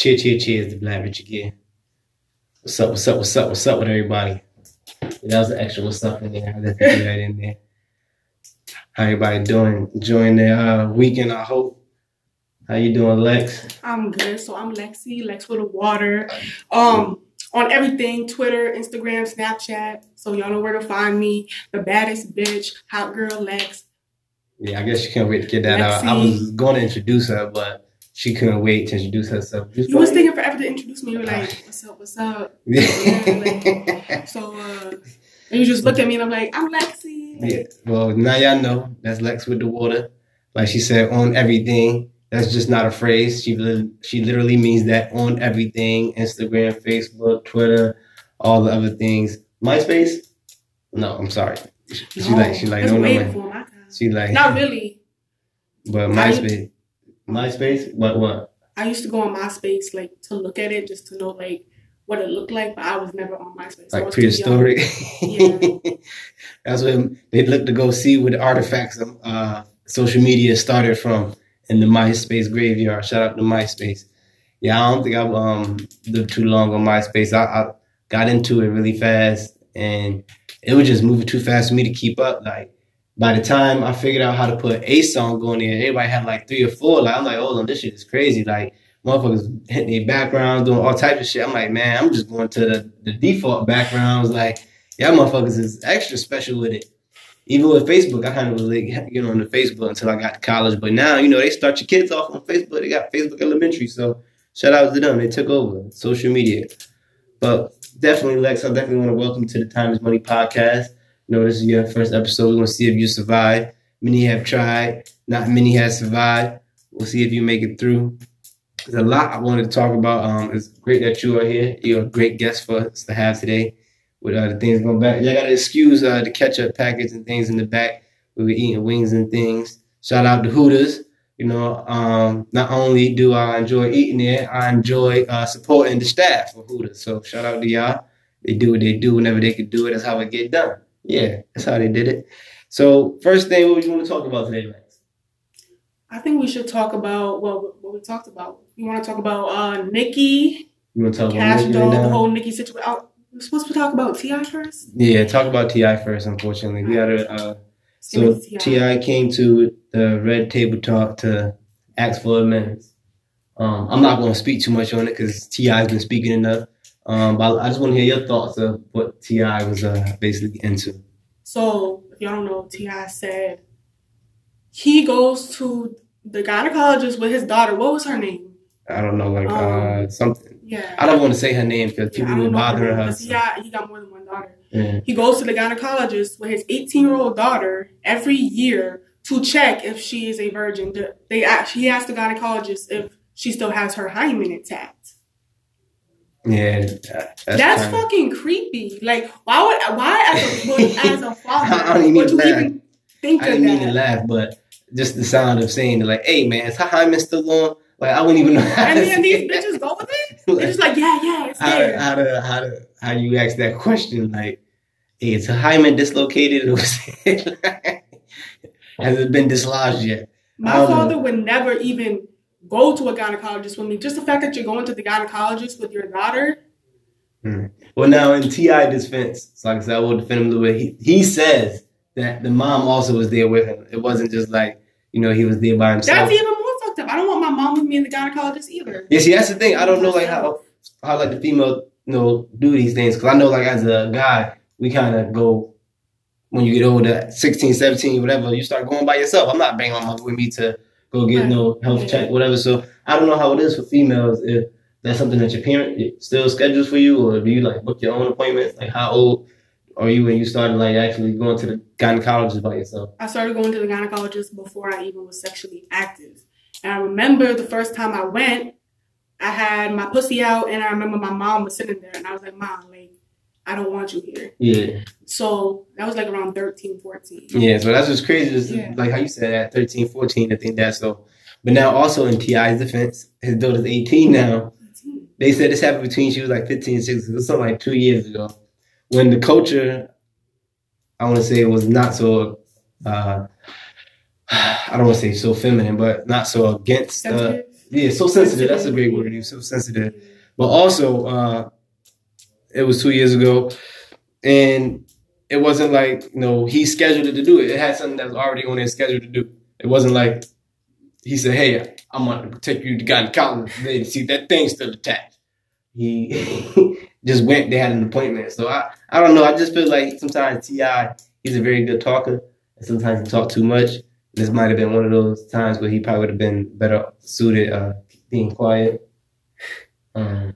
Cheer, cheer, cheers to Black Rich again. What's up, what's up, what's up, what's up with everybody? That was an extra what's up in there. I left that in there. How everybody doing? Enjoying their uh, weekend, I hope. How you doing, Lex? I'm good. So I'm Lexi, Lex with a water. Um, on everything, Twitter, Instagram, Snapchat. So y'all know where to find me. The baddest bitch, hot girl Lex. Yeah, I guess you can't wait to get that out. I was going to introduce her, but she couldn't wait to introduce herself. Just You was taking forever to introduce me. You were like, what's up, what's up? yeah. So uh and you just look at me and I'm like, I'm Lexi. yeah. Well, now y'all know that's Lex with the water. Like she said, on everything. That's just not a phrase. She li- she literally means that on everything: Instagram, Facebook, Twitter, all the other things. MySpace? No, I'm sorry. She No, like she like no no no. my. She like Not really. But MySpace, MySpace. What what? I used to go on MySpace like to look at it just to know like what it looked like, but I was never on MySpace. Like was too young. prehistoric. That's when they'd look to go see where the artifacts of uh, social media started from in the MySpace graveyard. Shout out to MySpace. Yeah, I don't think I've um, lived too long on MySpace. I, I got into it really fast, and it was just moving too fast for me to keep up. Like by the time I figured out how to put a song going there, everybody had like three or four. Like I'm like, hold on, this shit is crazy. Like motherfuckers hitting their backgrounds, doing all types of shit. I'm like, man, I'm just going to the, the default backgrounds. Like, y'all motherfuckers is extra special with it. Even with Facebook, I kind of was like, you know, on the Facebook until I got to college. But now, you know, they start your kids off on Facebook. They got Facebook Elementary. So shout out to them. They took over social media. But definitely, Lex, I definitely want to welcome to the Time is Money podcast. Know, this is your first episode. We're to see if you survive. Many have tried, not many have survived. We'll see if you make it through. There's a lot I wanted to talk about. Um, it's great that you are here. You're a great guest for us to have today with uh, the things going back. Y'all got to excuse uh, the ketchup packets and things in the back. We were eating wings and things. Shout out to Hooters. You know, um, not only do I enjoy eating there, I enjoy uh, supporting the staff of Hooters. So shout out to y'all. They do what they do whenever they can do it. That's how it get done. Yeah, that's how they did it. So first thing, what you want to talk about today, Lex? I think we should talk about well what we talked about. You want to talk about uh Nicki, You want to talk Cash about Doll, right the whole Nicki situation. Oh, we're supposed to talk about T.I. first. Yeah, talk about T.I. first. Unfortunately, we gotta. Uh, so T.I. came to the Red Table Talk to ask for amendments. Um, I'm not going to speak too much on it because T.I. has been speaking enough. Um, but I just want to hear your thoughts of what T.I. was uh, basically into. So if y'all don't know, Ti said he goes to the gynecologist with his daughter. What was her name? I don't know, like uh, Um, something. Yeah. I don't want to say her name because people I were don't her bothering name, He got, more than one daughter. Yeah. He goes to the gynecologist with his 18 year old daughter every year to check if she is a virgin. They ask, he asked the gynecologist if she still has her hymen intact. Yeah, that's, That's, fucking creepy. Like, why would why as a as a father I don't would you laugh. even think I of didn't mean to laugh, but just the sound of saying like, "Hey, man, is her hymen still on?" Like I wouldn't even know. How And to then these it. bitches go with it. They're just like, yeah, yeah, it's how, there. how to how to how do you ask that question? Like, hey, is hymen dislocated? Or was it- Has it been dislodged yet? My don't know. father would never even go to a gynecologist with me. Just the fact that you're going to the gynecologist with your daughter. Hmm. Well, now in T.I. defense, so like I said, I will defend him a little bit. He, he says that the mom also was there with him. It wasn't just like you know he was there by himself. That's even more fucked up. I don't want my mom with me in the gynecologist either. Yeah, see, that's the thing. I don't know like how how like the female you know do these things because I know like as a guy we kind of go when you get older 16 17 whatever you start going by yourself i'm not bringing my mother with me to go get no health check whatever. So i don't know how it is for females if that's something that your parent still schedules for you or do you like book your own appointments? Like how old are you when you started like actually going to the gynecologist by yourself? I started going to the gynecologist before I even was sexually active. And I remember the first time I went, I had my pussy out, and I remember my mom was sitting there, and I was like, Mom, I don't want you here. yeah So that was like around 13, 14. Yeah, so that's what's crazy. Just Yeah. like how you said at 13, 14, I think that's so. But now also in T.I.'s defense, his daughter's 18 now. 18. They said this happened between she was like 15 and 16. It was something like two years ago. When the culture, I want to say, it was not so, uh, I don't want to say so feminine, but not so against uh, Yeah, so sensitive. That's a great word. He was so sensitive. But also, uh, it was two years ago, and it wasn't like you know he scheduled it to do it. It had something that was already on his schedule to do. It wasn't like he said, "Hey, I'm gonna take you to gynecologist." See that thing still attached. He just went. They had an appointment. So I, I don't know. I just feel like sometimes T.I. he's a very good talker, and sometimes he talk too much. This might have been one of those times where he probably would have been better suited uh, being quiet. Um,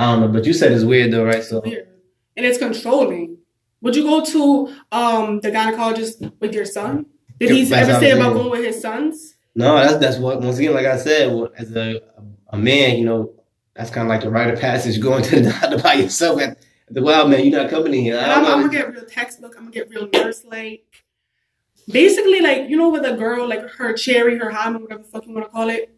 I don't know, but you said it's weird though, right? So weird. and it's controlling. Would you go to um, the gynecologist with your son? Did he ever say about going with his sons? No, that's that's what once again, like I said, as a a man, you know, that's kind of like the rite of passage going to the doctor by yourself at the wild man. You're not coming in here. I'm, I'm, gonna get real textbook. I'm gonna get real nurse like. Basically, like you know, with a girl like her cherry, her hymen, whatever the fuck you want to call it,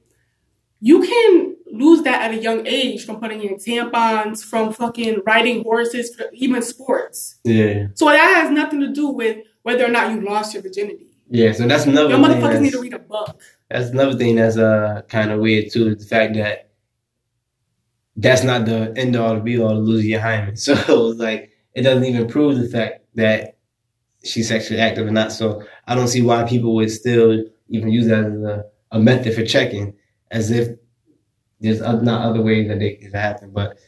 you can lose that at a young age from putting in tampons, from fucking riding horses, even sports. Yeah. So that has nothing to do with whether or not you lost your virginity. Yeah, so that's another. Your motherfuckers need to read a book. That's another thing that's uh kind of weird too. Is the fact that that's not the end all to be all to lose your hymen. So like it doesn't even prove the fact that she's sexually active or not. So I don't see why people would still even use that as a, a method for checking, as if there's not other ways that it could happen. But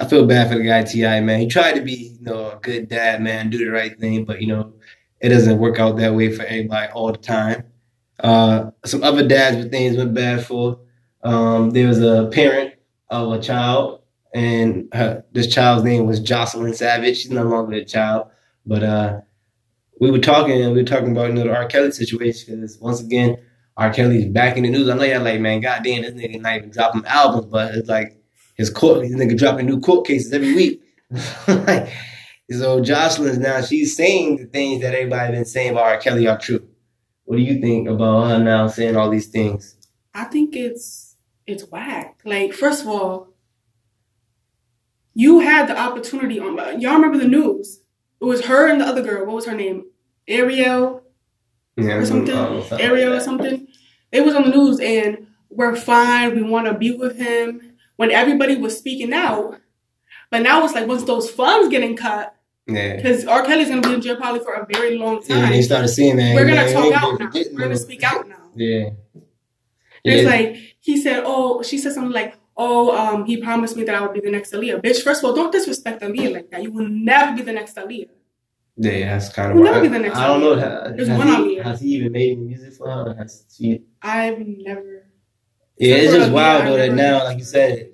I feel bad for the guy T.I. man. He tried to be you know a good dad man, do the right thing, but you know it doesn't work out that way for everybody all the time. Uh, some other dads with things went bad for. Um, there was a parent of a child, and her, this child's name was Jocelyn Savage. She's no longer a child, but uh, we were talking. We were talking about you know the R. Kelly situation because once again, R. Kelly's back in the news. I know y'all like, man, goddamn, this nigga not even dropping albums, but it's like his court, this nigga dropping new court cases every week. like, so Jocelyn's now she's saying the things that everybody been saying about R. Kelly are true. What do you think about her now saying all these things? I think it's it's whack. Like, first of all, you had the opportunity on y'all remember the news. It was her and the other girl. What was her name? Ariel yeah, or something. Ariel or something. It was on the news and we're fine. We want to be with him. When everybody was speaking out, but now it's like once those funds getting cut, yeah. Because R. Kelly's gonna be in jail probably for a very long time. Yeah, they started seeing that. We're gonna talk out now. We're gonna speak out now. Yeah. It's yeah. like he said, oh, she said something like, oh, um, he promised me that I would be the next Aaliyah. Bitch, first of all, don't disrespect Aaliyah like that. You will never be the next Aaliyah. Yeah, that's kind of. Never be the next. I don't know. Has, There's has one he, Has he even made music for her? Has she? I've never. Yeah, it's just wild though that now, like you said,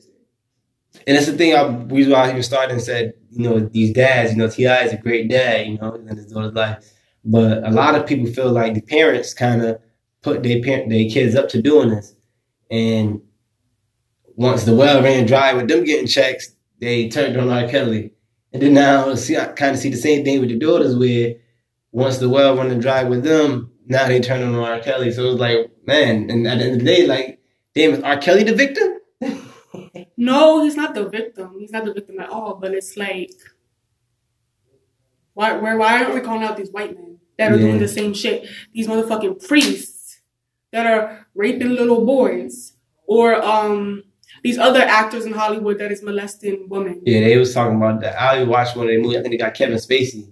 and that's the thing. I reason why I even started and said, you know, these dads, you know, T.I. is a great dad, you know, in his daughter's life, but a lot of people feel like the parents kind of put their parent their kids up to doing this, and once the well ran dry with them getting checks, they turned on R. Kelly, and then now see, I kind of see the same thing with the daughters, where once the well running dry with them, now they turn on R. Kelly. So it's like, man, and at the end of the day, like, damn, is R. Kelly the victim? No, he's not the victim. He's not the victim at all. But it's like, why, where, why aren't we calling out these white men that are yeah. doing the same shit? These motherfucking priests that are raping little boys, or um, these other actors in Hollywood that is molesting women. Yeah, they was talking about that. I watched one of the movies. I think they got Kevin Spacey.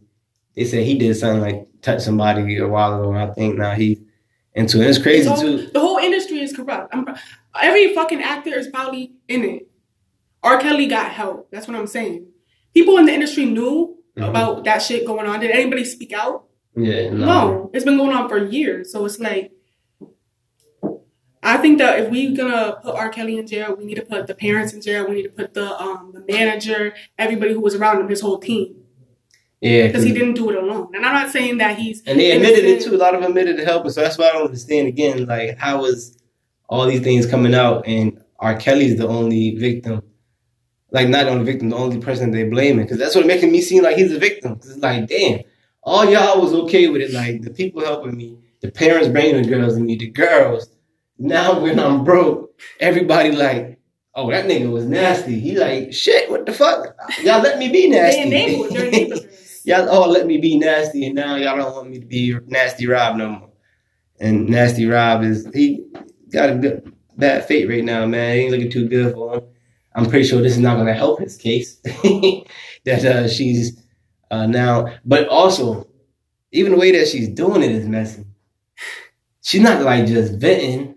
They said he did something like touch somebody a while ago. I think now he into it. It's crazy too. The whole industry is corrupt. I'm, every fucking actor is probably in it. R. Kelly got help. That's what I'm saying. People in the industry knew mm-hmm. about that shit going on. Did anybody speak out? Yeah, no. no. It's been going on for years. So it's like, I think that if we're gonna put R. Kelly in jail, we need to put the parents in jail. We need to put the um the manager, everybody who was around him, his whole team. Yeah, because he didn't do it alone. And I'm not saying that he's and they admitted it too. A lot of them admitted to help. So that's why I don't understand again. Like, how was all these things coming out and R. Kelly's the only victim? like not the only victim, the only person they blaming. Because that's what making me seem like he's a victim. Cause it's like, damn, all y'all was okay with it. Like the people helping me, the parents bringing the girls to me, the girls. Now when I'm broke, everybody like, oh, that nigga was nasty. He like, shit, what the fuck? Y'all let me be nasty. y'all all let me be nasty, and now y'all don't want me to be nasty Rob no more. And nasty Rob is he got a good bad fate right now, man. He ain't looking too good for him. I'm pretty sure this is not going to help his case. that uh, she's uh, now, but also, even the way that she's doing it is messy. She's not like just venting.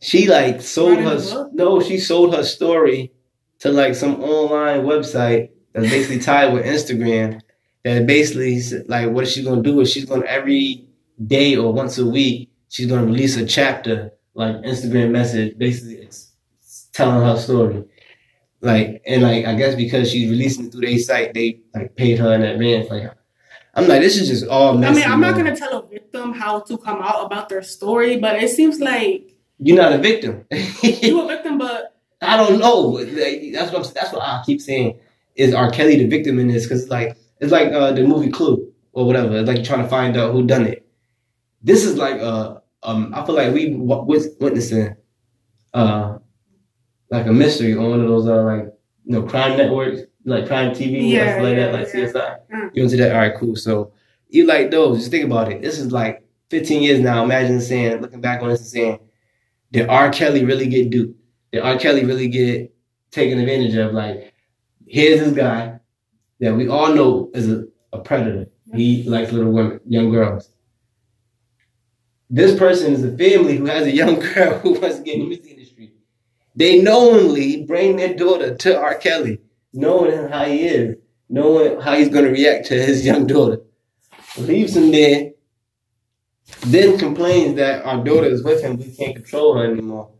She like sold her no, she sold her story to like some online website that's basically tied with Instagram. That basically like what she's gonna do is she's gonna every day or once a week she's gonna release a chapter like Instagram message, basically telling her story. Like and like I guess because she's releasing it through their site, they like paid her in advance. Like I'm like, this is just all messy. I mean, I'm not gonna tell a victim how to come out about their story, but it seems like you're not a victim. you're a victim, but I don't know. That's what I'm, that's what I keep saying. Is R. Kelly the victim in this? Because it's like it's like uh, the movie Clue or whatever. It's like trying to find out who done it. This is like uh um I feel like we witnessing uh like a mystery on one of those uh like you know crime networks like crime TV yeah, stuff like yeah, that like yeah. CSI. Mm. You into that? All right, cool. So you like those? Just think about it. This is like 15 years now. Imagine saying, looking back on this and saying, did R. Kelly really get duped? Did R. Kelly really get taken advantage of? Like, here's this guy that we all know is a, a predator. He likes little women, young girls. This person is a family who has a young girl who wants to get in the music industry. They knowingly bring their daughter to R. Kelly, knowing how he is, knowing how he's going to react to his young daughter. Leaves him there then complains that our daughter is with him, we can't control her anymore.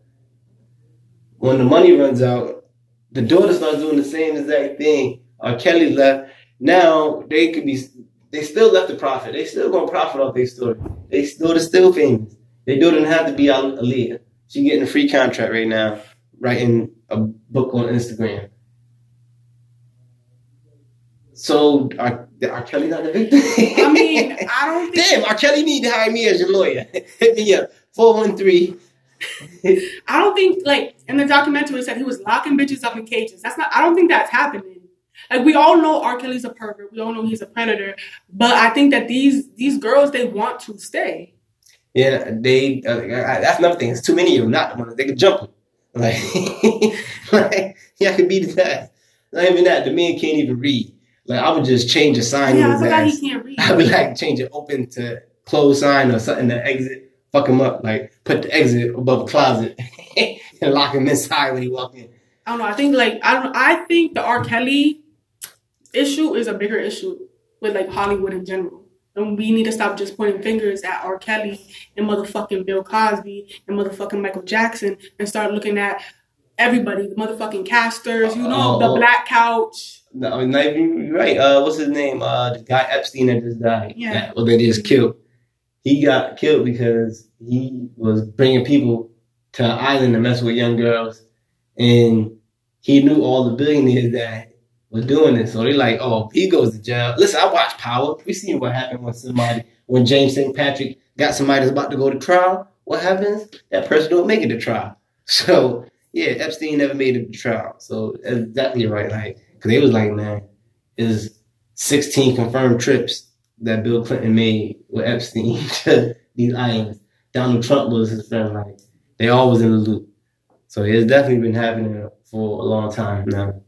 When the money runs out, the daughter starts doing the same exact thing. R. Kelly left. Now they could be, they still left the profit. They still gonna profit off their story. They still still famous. Their daughter didn't have to be Aaliyah. She getting a free contract right now, writing a book on Instagram. So R. R. Kelly not the victim? I mean, I don't think. Damn, R. Kelly need to hire me as your lawyer. Hit me up. 413. I don't think, like, in the documentary, it said he was locking bitches up in cages. That's not, I don't think that's happening. Like, we all know R. Kelly's a pervert. We all know he's a predator. But I think that these these girls, they want to stay. Yeah, they, uh, that's another thing. It's too many of them, not the ones. They can jump them. Like, like yeah, I could beat that. Not even that. The men can't even read. Like I would just change a sign. Yeah, I forgot he can't read. I would like change it open to close sign or something to exit. Fuck him up. Like put the exit above the closet and lock him inside when he walk in. I don't know. I think like I don't. I think the R. Kelly issue is a bigger issue with like Hollywood in general. And we need to stop just pointing fingers at R. Kelly and motherfucking Bill Cosby and motherfucking Michael Jackson and start looking at everybody, the motherfucking casters, you know, uh, the black couch. No, not even right. Uh, what's his name? Uh, the guy Epstein that just died. Yeah. That, well, they just killed. He got killed because he was bringing people to an island to mess with young girls, and he knew all the billionaires that were doing this. So they're like, "Oh, he goes to jail." Listen, I watch Power. We seen what happened when somebody, when James St. Patrick got somebody that's about to go to trial. What happens? That person don't make it to trial. So yeah, Epstein never made it to trial. So that's exactly right. Like Cause they was like, man, is 16 confirmed trips that Bill Clinton made with Epstein to these islands. Donald Trump was his friend. Like they all was in the loop. So it's definitely been happening for a long time now.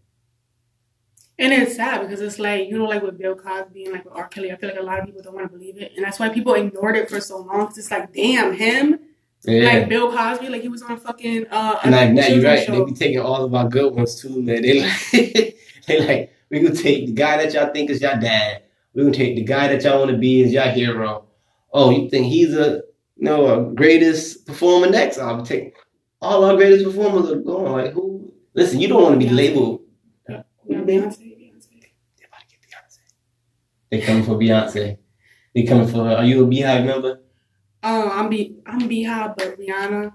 And it's sad because it's like, you know, like with Bill Cosby and like with R. Kelly, I feel like a lot of people don't want to believe it. And that's why people ignored it for so long. Cause it's like, damn, him, yeah. Like Bill Cosby, like he was on fucking uh like now you're right. Show. They be taking all of our good ones too, man. They like they like, we gonna take the guy that y'all think is your dad. we gonna take the guy that y'all want to be as your hero. Oh, you think he's a you know a greatest performer next? I'll take all our greatest performers are going. Like who? Listen, you don't want to be labeled. Uh, Beyonce, Beyonce. They coming for Beyonce. They coming for her. Are you a Beyhive member? Oh, I'm be I'm Beyhive, but Rihanna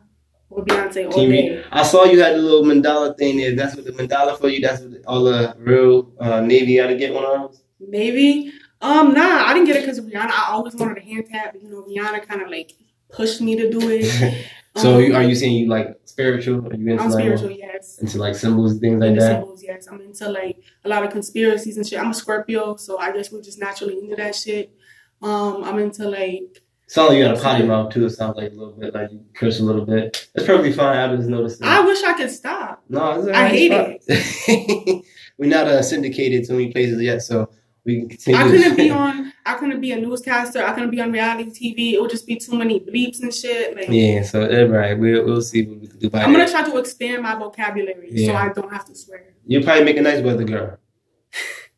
or Beyonce all day. I saw you had the little mandala thing there. That's what the mandala for you. That's what all the real uh, Navy got to get one of those. Maybe. Um, nah, I didn't get it because of Rihanna. I always wanted a hand tap, but you know, Rihanna kind of like pushed me to do it. so, um, you, are you saying you like spiritual? Are you into I'm like, spiritual, yes. Into like symbols and things like into that. Symbols, yes. I'm into like a lot of conspiracies and shit. I'm a Scorpio, so I guess we're just naturally into that shit. Um, I'm into like Sounds like you got a potty mouth too. It sounds like a little bit like you curse a little bit. It's perfectly fine. I just noticed that. I wish I could stop. no, I hate it. We're not uh, syndicated to many places yet, so we can continue. I couldn't be on. I couldn't be a newscaster. I couldn't be on reality TV. It would just be too many bleeps and shit. Like, yeah, so right, we'll we'll see what we can do. By I'm gonna try to expand my vocabulary so I don't have to swear. You'll probably make a nice weather girl.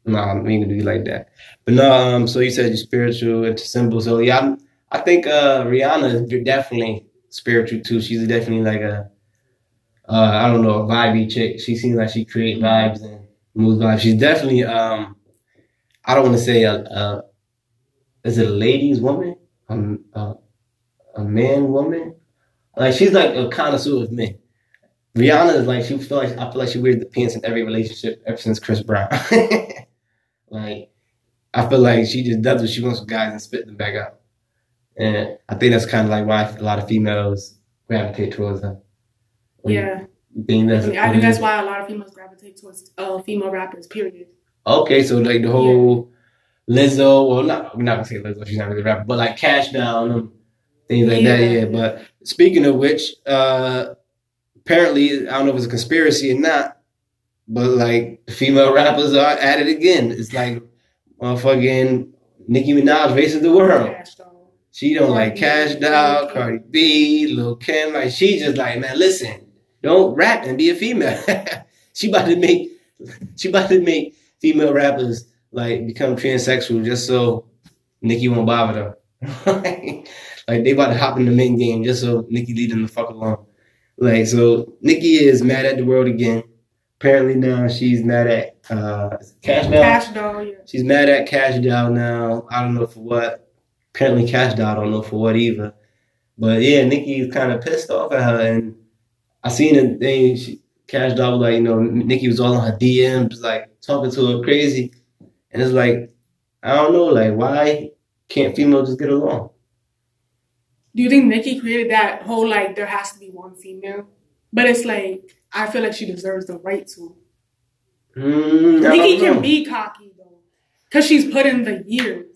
no, I mean to be like that. But no, um, so you said you're spiritual into symbols. So yeah, I'm, I think uh Rihanna is definitely spiritual too. She's definitely like a uh I don't know, a vibey chick. She seems like she create vibes and moves vibes. She's definitely um I don't want to say a, a is it a ladies woman? Um a, a man woman? Like she's like a connoisseur of men. Rihanna is like she feel like I feel like she wears the pants in every relationship ever since Chris Brown. like I feel like she just does what she wants with guys and spit them back out. And I think that's kind of like why a lot of females gravitate towards her. Yeah, You think I, that's mean, I think that's why a lot of females gravitate towards uh, female rappers. Period. Okay, so like the whole Lizzo, well, not we're not gonna say Lizzo, she's not really a rapper, but like Kash Doll, um, things like that. Yeah. Yeah. But speaking of which, uh, apparently I don't know if it's a conspiracy or not, but like female rappers are at it again. It's like motherfucking Nicki Minaj races the world. Kash Doll. She don't Cardi like Kash Doll, Cardi B, Lil Kim. Like she just like, man, listen, don't rap and be a female. she about to make, she about to make female rappers like become transsexual just so Nicki won't bother them. like they about to hop in the main game just so Nicki leave them the fuck alone. Like so, Nicki is mad at the world again. Apparently now she's mad at uh, Kash Doll. Kash Doll. Yeah. She's mad at Kash Doll now. I don't know for what. Apparently Kash Doll I don't know for what either. But yeah, Nicki's kind of pissed off at her, and I seen a thing. She, Kash Doll was like, you know, Nicki was all on her DMs, like talking to her crazy, and it's like, I don't know, like why can't females just get along? Do you think Nicki created that whole like there has to be one female? But it's like I feel like she deserves the right to. Mm, I Nicki don't know. can be cocky though, cause she's put in the years.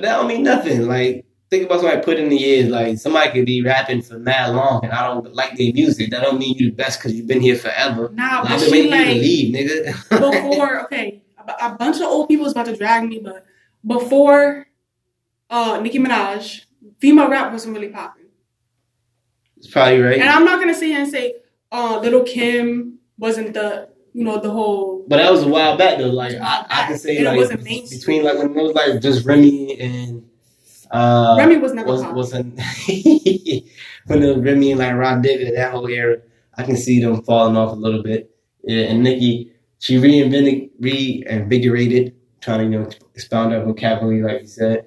But that don't mean nothing. Like, think about somebody put in the years. Like, somebody could be rapping for mad long, and I don't like their music. That don't mean you're the best because you've been here forever. Nah, Like, but I've been she waiting you to like leave, nigga. before. Okay, a, a bunch of old people is about to drag me, but before uh Nicki Minaj, female rap wasn't really popping. it's probably right. And I'm not gonna sit here and say uh Little Kim wasn't the you know the whole but that was a while back though. Like, I, I can say like wasn't between like when it was like just Remy and uh, Remy was never was popping. wasn't when it was Remy and like Rah Digga that whole era. I can see them falling off a little bit. Yeah, and Nicki, she reinvented, reinvigorated, trying to you know expound her vocabulary, like you said.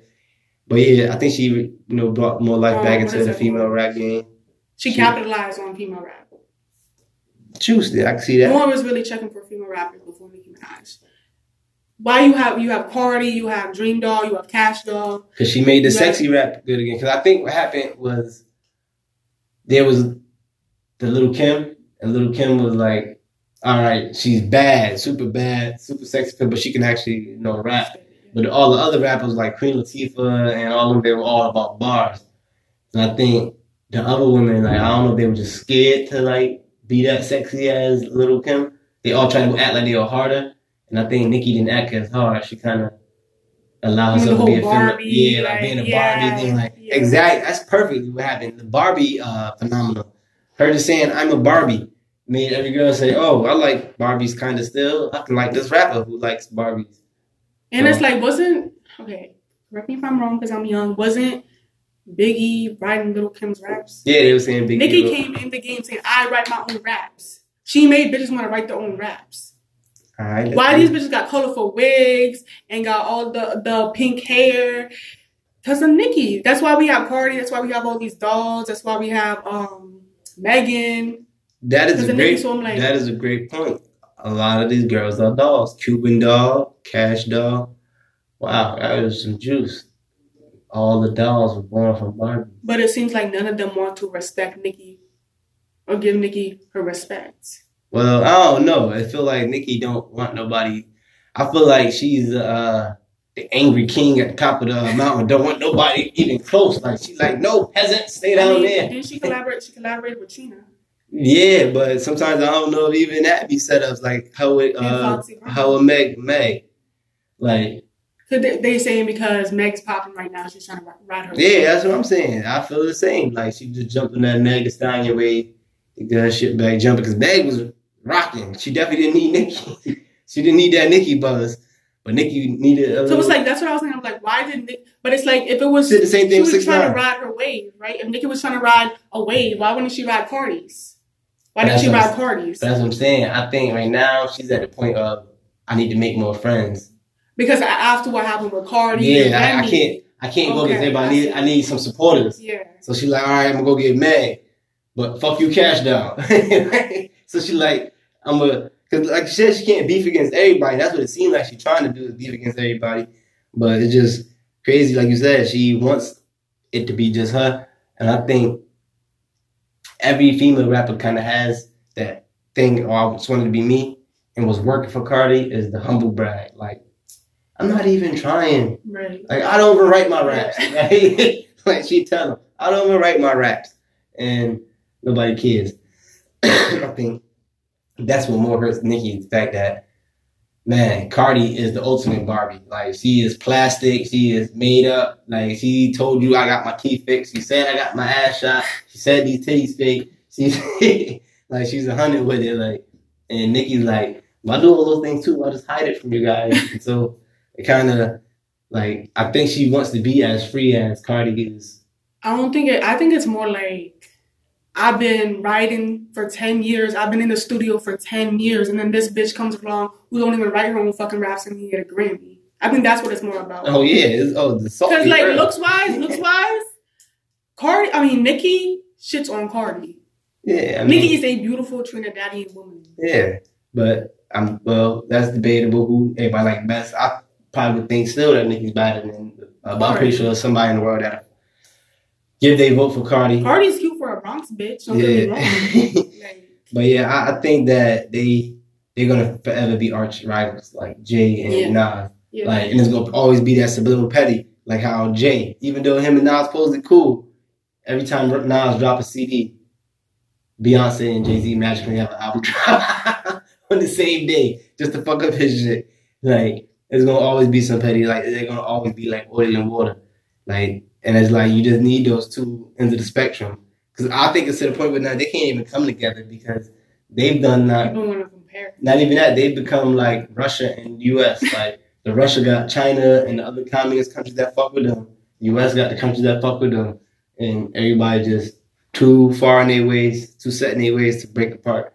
But yeah, I think she you know brought more life Oh, back into the female rap game. she She- capitalized on female rap. Choose. I can see No that. one was really checking for female rappers before Nicki Minaj. Why you have you have Cardi, you have Dream Doll, you have Kash Doll. Because she made the sexy rap good again. Because I think what happened was there was the little Kim, and little Kim was like, all right, she's bad, super bad, super sexy, but she can actually, you know, rap. But all the other rappers like Queen Latifah and all of them, they were all about bars. And I think the other women, like, I don't know if they were just scared to like be that sexy as little Kim. They all tried to act like they were harder. And I think Nicki didn't act as hard. She kind of allowed I mean, the herself to be a feminine. Yeah, like like, being a yeah, Barbie thing. Like, yeah. exactly. That's perfectly what happened. The Barbie uh, phenomenon. Her just saying, I'm a Barbie made every girl say, oh, I like Barbies kind of still. I can like this rapper who likes Barbies. And it's like, wasn't okay? Correct me if I'm wrong, because I'm young. Wasn't Biggie writing Little Kim's raps? Yeah, they were saying Big Nicki came in the game saying, "I write my own raps." She made bitches want to write their own raps. Right, Why these bitches got colorful wigs and got all the the pink hair? Cause of Nicki. That's why we have Cardi. That's why we have all these dolls. That's why we have um Megan. That is a great. So like- that is a great point. A lot of these girls are dolls. Cuban doll, Kash Doll. Wow, that is some juice. All the dolls were born from Barbie. But it seems like none of them want to respect Nicki or give Nicki her respect. Well, I don't know. I feel like Nicki don't want nobody. I feel like she's uh the angry king at the top of the mountain. Don't want nobody even close. Like she's like, no peasant, stay down I mean, there. Didn't she collaborate? She collaborated with Trina. Yeah, but sometimes I don't know if even that be set up like how it uh how it Meg Meg. Like they, they saying because Meg's popping right now, she's trying to ride her. yeah, that's what I'm saying. I feel the same. Like she just jumped on that Meg Stallion way to get her shit back jumping because Meg was rocking. She definitely didn't need Nicki. she didn't need that Nicki buzz, but Nicki needed. A So it's like that's what I was saying. I'm like, why did Nick? But it's like if it was the same thing she was 6ix9ine. trying to ride her wave, right? If Nicki was trying to ride a wave, why wouldn't she ride Cardi's? Why didn't she ride Cardi's? That's what I'm saying. I think right now she's at the point of I need to make more friends. Because after what happened with Cardi, Yeah, and I, I can't. I can't go Okay, because everybody I need. I need some supporters. Yeah, So she's like, all right, I'm gonna go get Meg, but fuck you, Kash Doll. so she like, I'm a, cause like she said, she can't beef against everybody. That's what it seemed like she's trying to do is beef against everybody. But it's just crazy, like you said, she wants it to be just her, and I think every female rapper kind of has that thing. Oh, I just wanted to be me, and was working for Cardi is the humble brag. Like, I'm not even trying. right. Like I don't even write my raps. Right? like she tell them, I don't even write my raps, and nobody cares. I think that's what more hurts Nicki the fact that man, Cardi is the ultimate Barbie. Like she is plastic, she is made up. Like she told you I got my teeth fixed. She said I got my ass shot. She said these titties fake. She's like she's a hundred with it. Like and Nicki's like, well, I do all those things too. I'll just hide it from you guys. So it kind of like I think she wants to be as free as Cardi is. I don't think it. I think it's more like I've been writing for ten years. I've been in the studio for ten years, and then this bitch comes along who don't even write her own fucking raps and he get a Grammy. I think that's what it's more about. Oh yeah, it's, oh the salty. Because like looks wise, looks wise, Cardi. I mean Nicki shits on Cardi. yeah, I mean, Nicki is a beautiful Trinidadian woman. yeah, but I'm well. That's debatable. Who everybody like best? I probably would think still that Nicki's better than. Uh, but I'm pretty sure there's somebody in the world that give they vote for Cardi. Cardi's cute for a Bronx bitch. Don't. Yeah. Like, but yeah, I, I think that they they're gonna forever be arch rivals like Jay and Yeah. Nas. yeah. Like, and it's gonna always be that subliminal petty, like how Jay, even though him and Nas supposedly cool, every time Nas drop a CD, Beyonce and Jay Z magically have an album drop on the same day just to fuck up his shit. Like, it's gonna always be some petty. Like, they're gonna always be like oil and water. Like, and it's like you just need those two ends of the spectrum. Because I think it's to the point where now they can't even come together because they've done not people want to compare. not even that they've become like Russia and U.S. Like the Russia got China and the other communist countries that fuck with them. U.S. got the countries that fuck with them, and everybody just too far in their ways, too set in their ways to break apart.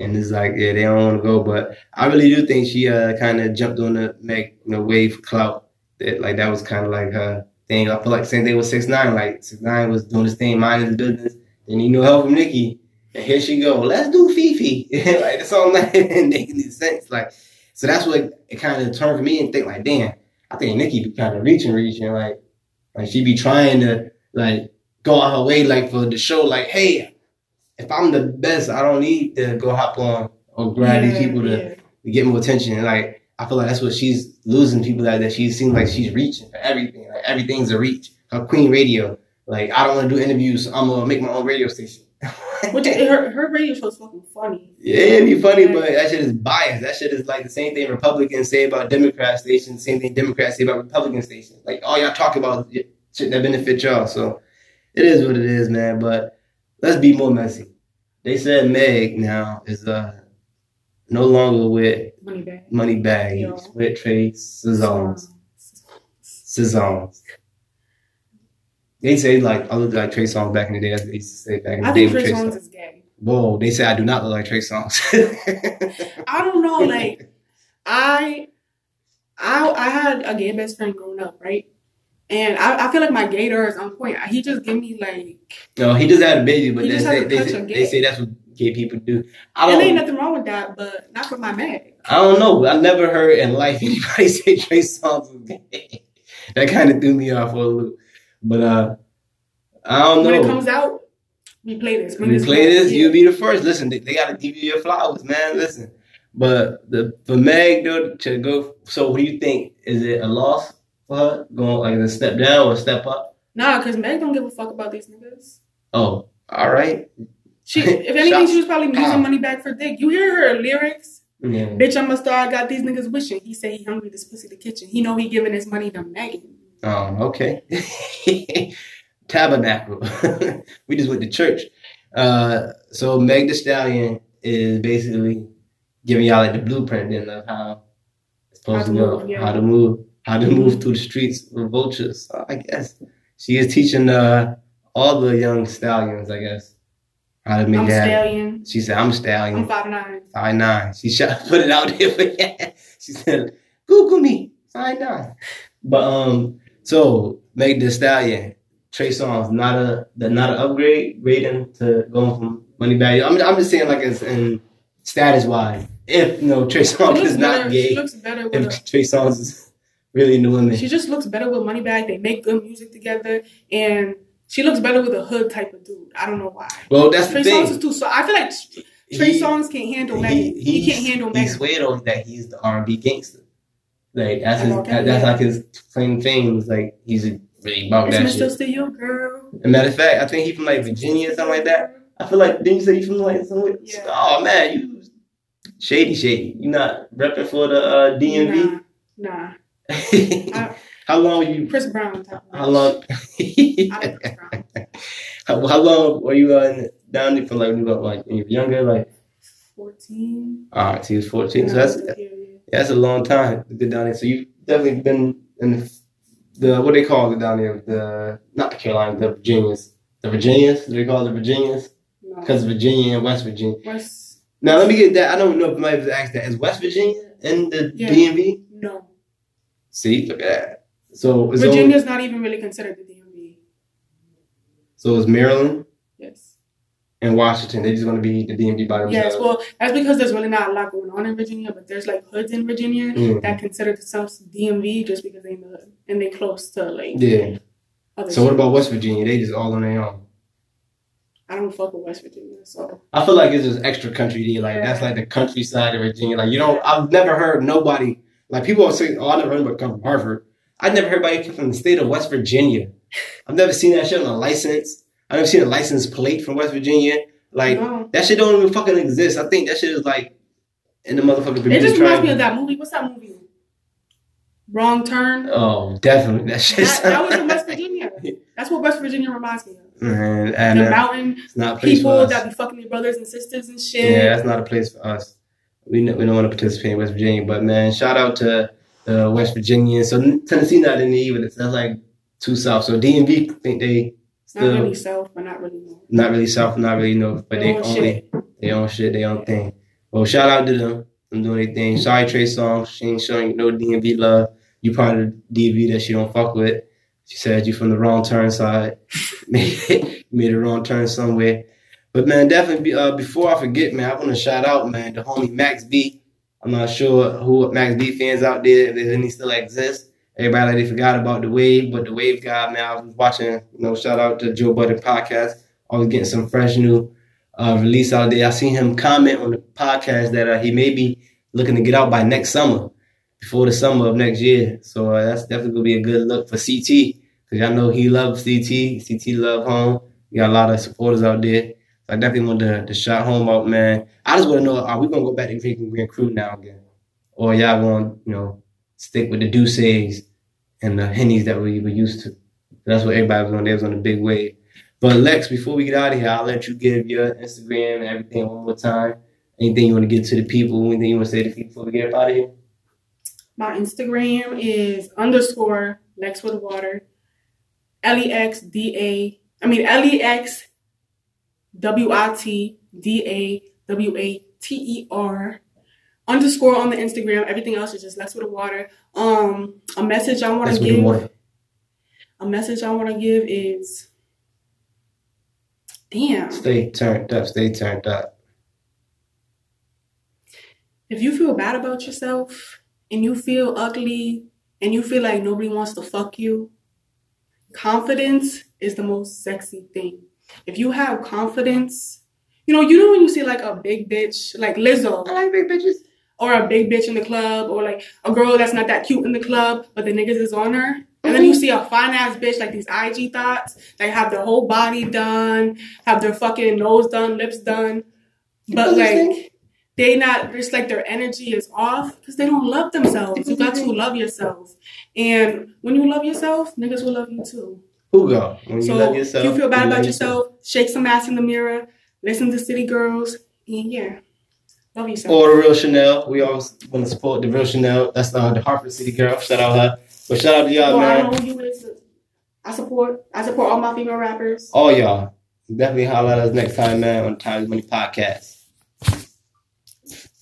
And it's like, yeah, they don't want to go. But I really do think she uh, kind of jumped on the you know, wave clout. That like that was kind of like her thing. I feel like same thing with six nine. Like six nine was doing his thing, minding his business. Then you know help from Nicki. And here she go. Let's do FEFE. like this all making sense. Like so that's what it kind of turned for me and think like, damn, I think Nicki be kind of reaching, reaching. Like like she be trying to like go out her way like for the show. Like hey, if I'm the best, I don't need to go hop on or grab these people to, yeah. to get more attention. And like I feel like that's what she's losing people like that. She seems like she's reaching for everything. Like everything's a reach. Her Queen Radio. Like I don't want to do interviews. So I'm gonna make my own radio station. Which her her radio show is fucking funny. Yeah, it'd be funny, but that shit is biased. That shit is like the same thing Republicans say about Democrat stations, same thing Democrats say about Republican stations. Like all y'all talk about shit that benefit y'all. So it is what it is, man. But let's be more messy. They said Meg now is uh no longer with Money bag. Money Bags, Yeah. with Trey Songz. Songz. They say like I looked like Trey Songz back in the day. That's what they used to say back in the I day think with Trey Trey Songz Songz. is gay. Whoa, they say I do not look like Trey Songz. I don't know, like I I I had a gay best friend growing up, right? And I, I feel like my gator is on point. He just give me like No, he just had a baby, but He they say, they, say, they say that's what gay people do. I and ain't don't, nothing wrong with that, but not for my mag. I don't know. I never heard in life anybody say Trey Songz was gay. that kind of threw me off for a loop. But uh, I don't know. When it comes out, we play this. When this play this, you'll be the first. Listen, they, they got to give you your flowers, man. Listen, But the for Meg though to go. So what do you think? Is it a loss her going like a step down or step up? Nah, because Meg don't give a fuck about these niggas. Oh, all right. She, if anything, she was probably losing money back for dick. You hear her lyrics? Yeah. Bitch, I'm a star. I got these niggas wishing. He say he hungry. This pussy the kitchen. He know he giving his money to Megan. Oh, okay. Tabernacle. we just went to church. Uh, so Meg Thee Stallion is basically giving y'all like the blueprint then of how it's supposed How to to go, yeah. how to move, how to move through the streets with vultures. So I guess she is teaching uh, all the young stallions, I guess, how to make I'm that. stallion. She said, "I'm a stallion." I'm five nine. Five nine. She shot put it out there yeah. She said, Google me. Five nine. But um, so Meg Thee Stallion, Trey Songz, not a the not an upgrade rating to going from money bag. I'm I'm just saying like it's in status wise. If you know Trey Songz is not better. Gay, looks better with. if Trey Songz is really A, women. she just looks better with Moneybag. They make good music together, and she looks better with a hood type of dude. I don't know why. Well, that's Trey the thing. Songz is too. So I feel like Trey He- Songz can't handle Megan. He, can't handle He Megan. swear though that he's the R and B gangster. Like that's his, that- that's like his claim fame. is, Like he's really about It's that Mr. shit. Steal Girl. As a matter of fact, I think he's from like Virginia or something like that. I feel like didn't you say you from like somewhere? Yeah. Oh man, you shady shady. You not repping for the uh, DMV? Nah, nah. I- how long were you? Chris Brown How long? I like Chris Brown. how, how long were you uh, down there for? Like when you were like when you were younger? Like Fourteen. all right, so he was fourteen. So that's Yeah, that's a long time to get down there. So you've definitely been in the, the what they call it down there, the not the Carolinas, the Virginias, the Virginias. They call it the Virginias No. because Virginia and West Virginia. West, Now let me get that. I don't know if might asked that. Is West Virginia in the Yeah. DMV? no. See, look at that. So it's Virginia's not even really considered the DMV. so it's Maryland Yes. and Washington. They're just going to be the DMV by themselves. Yes. Well, that's because there's really not a lot going on in Virginia, but there's like hoods in Virginia Mm. that consider themselves DMV just because they in the hood and they close to like yeah. So what about West Virginia? They just all on their own. I don't fuck with West Virginia, so I feel like it's just extra country there. Like Yeah. that's like the countryside of Virginia. Like you don't. I've never heard nobody. Like people will say, "Oh, I never heard anybody come from Harvard." I've never heard anybody come from the state of West Virginia. I've never seen that shit on a license. I've never seen a license plate from West Virginia. Like no. that shit don't even fucking exist. I think that shit is like in the motherfucking It just reminds me of that movie. What's that movie? Wrong Turn. Oh, definitely that shit. That, that was in West Virginia. That's what West Virginia reminds me of. Man, and the uh, mountain it's not a place people that be fucking their brothers and sisters and shit. Yeah, that's not a place for us. We know, we don't want to participate in West Virginia, but man, shout out to the West Virginians. So Tennessee not in there either. It's not like too south. So DMV think they Not really south, but not really north. not really south, not really north, but they Their own only shit. they own shit, they own thing. Well, shout out to them. I'm doing their thing. Sorry, Trey Songz. She ain't showing you no DMV love. You part of the DMV that she don't fuck with. She said you from the wrong turn side. made made a wrong turn somewhere. But man, definitely be, uh, before I forget, man, I want to shout out, man, the homie Max B. I'm not sure who Max B fans out there, if any still exist. Everybody like they forgot about the wave, but the wave guy, man, I was watching, you know, shout out to Joe Budden podcast. Always getting some fresh new uh, release out there. I seen him comment on the podcast that uh, he may be looking to get out by next summer, before the summer of next year. So uh, that's definitely gonna be a good look for CT because I know he loves CT. CT love home. We got a lot of supporters out there. I definitely want to, to shot home out, man. I just want to know, are we gonna go back to drinking Green Crew now again, or y'all want you know stick with the Douces and the Hennies that we were used to? That's what everybody was on. They was on the big wave. But Lex, before we get out of here, I'll let you give your Instagram and everything one more time. Anything you want to get to the people? Anything you want to say to people before we get out of here? My Instagram is underscore Lex with water. L E X D A. I mean L E X W I T D A W A T E R. Underscore on the Instagram. Everything else is just Lex with the water. Um, a message I want to give. A message I want to give is. Damn. Stay turned up. Stay turned up. if you feel bad about yourself and you feel ugly and you feel like nobody wants to fuck you, confidence is the most sexy thing. If you have confidence, you know, you know when you see like a big bitch, like Lizzo. I like big bitches. or a big bitch in the club, or like a girl that's not that cute in the club, but the niggas is on her. And then you mm-hmm. see a fine ass bitch like these IG thoughts, they have their whole body done, have their fucking nose done, lips done, but like they not just like their energy is off because they don't love themselves. You mm-hmm. got to love yourself, and when you love yourself, niggas will love you too. Who go? When So you love yourself. you feel bad love about yourself, shake some ass in the mirror, listen to City Girls, and yeah, love yourself. Or the real Chanel. We always want to support the real Chanel. That's uh, the Hartford City girl. Shout out her. But shout out to y'all, well, I man. don't know who you is. I support. I support all my female rappers. All y'all. Definitely holler at us next time, man, on Times Money Podcast.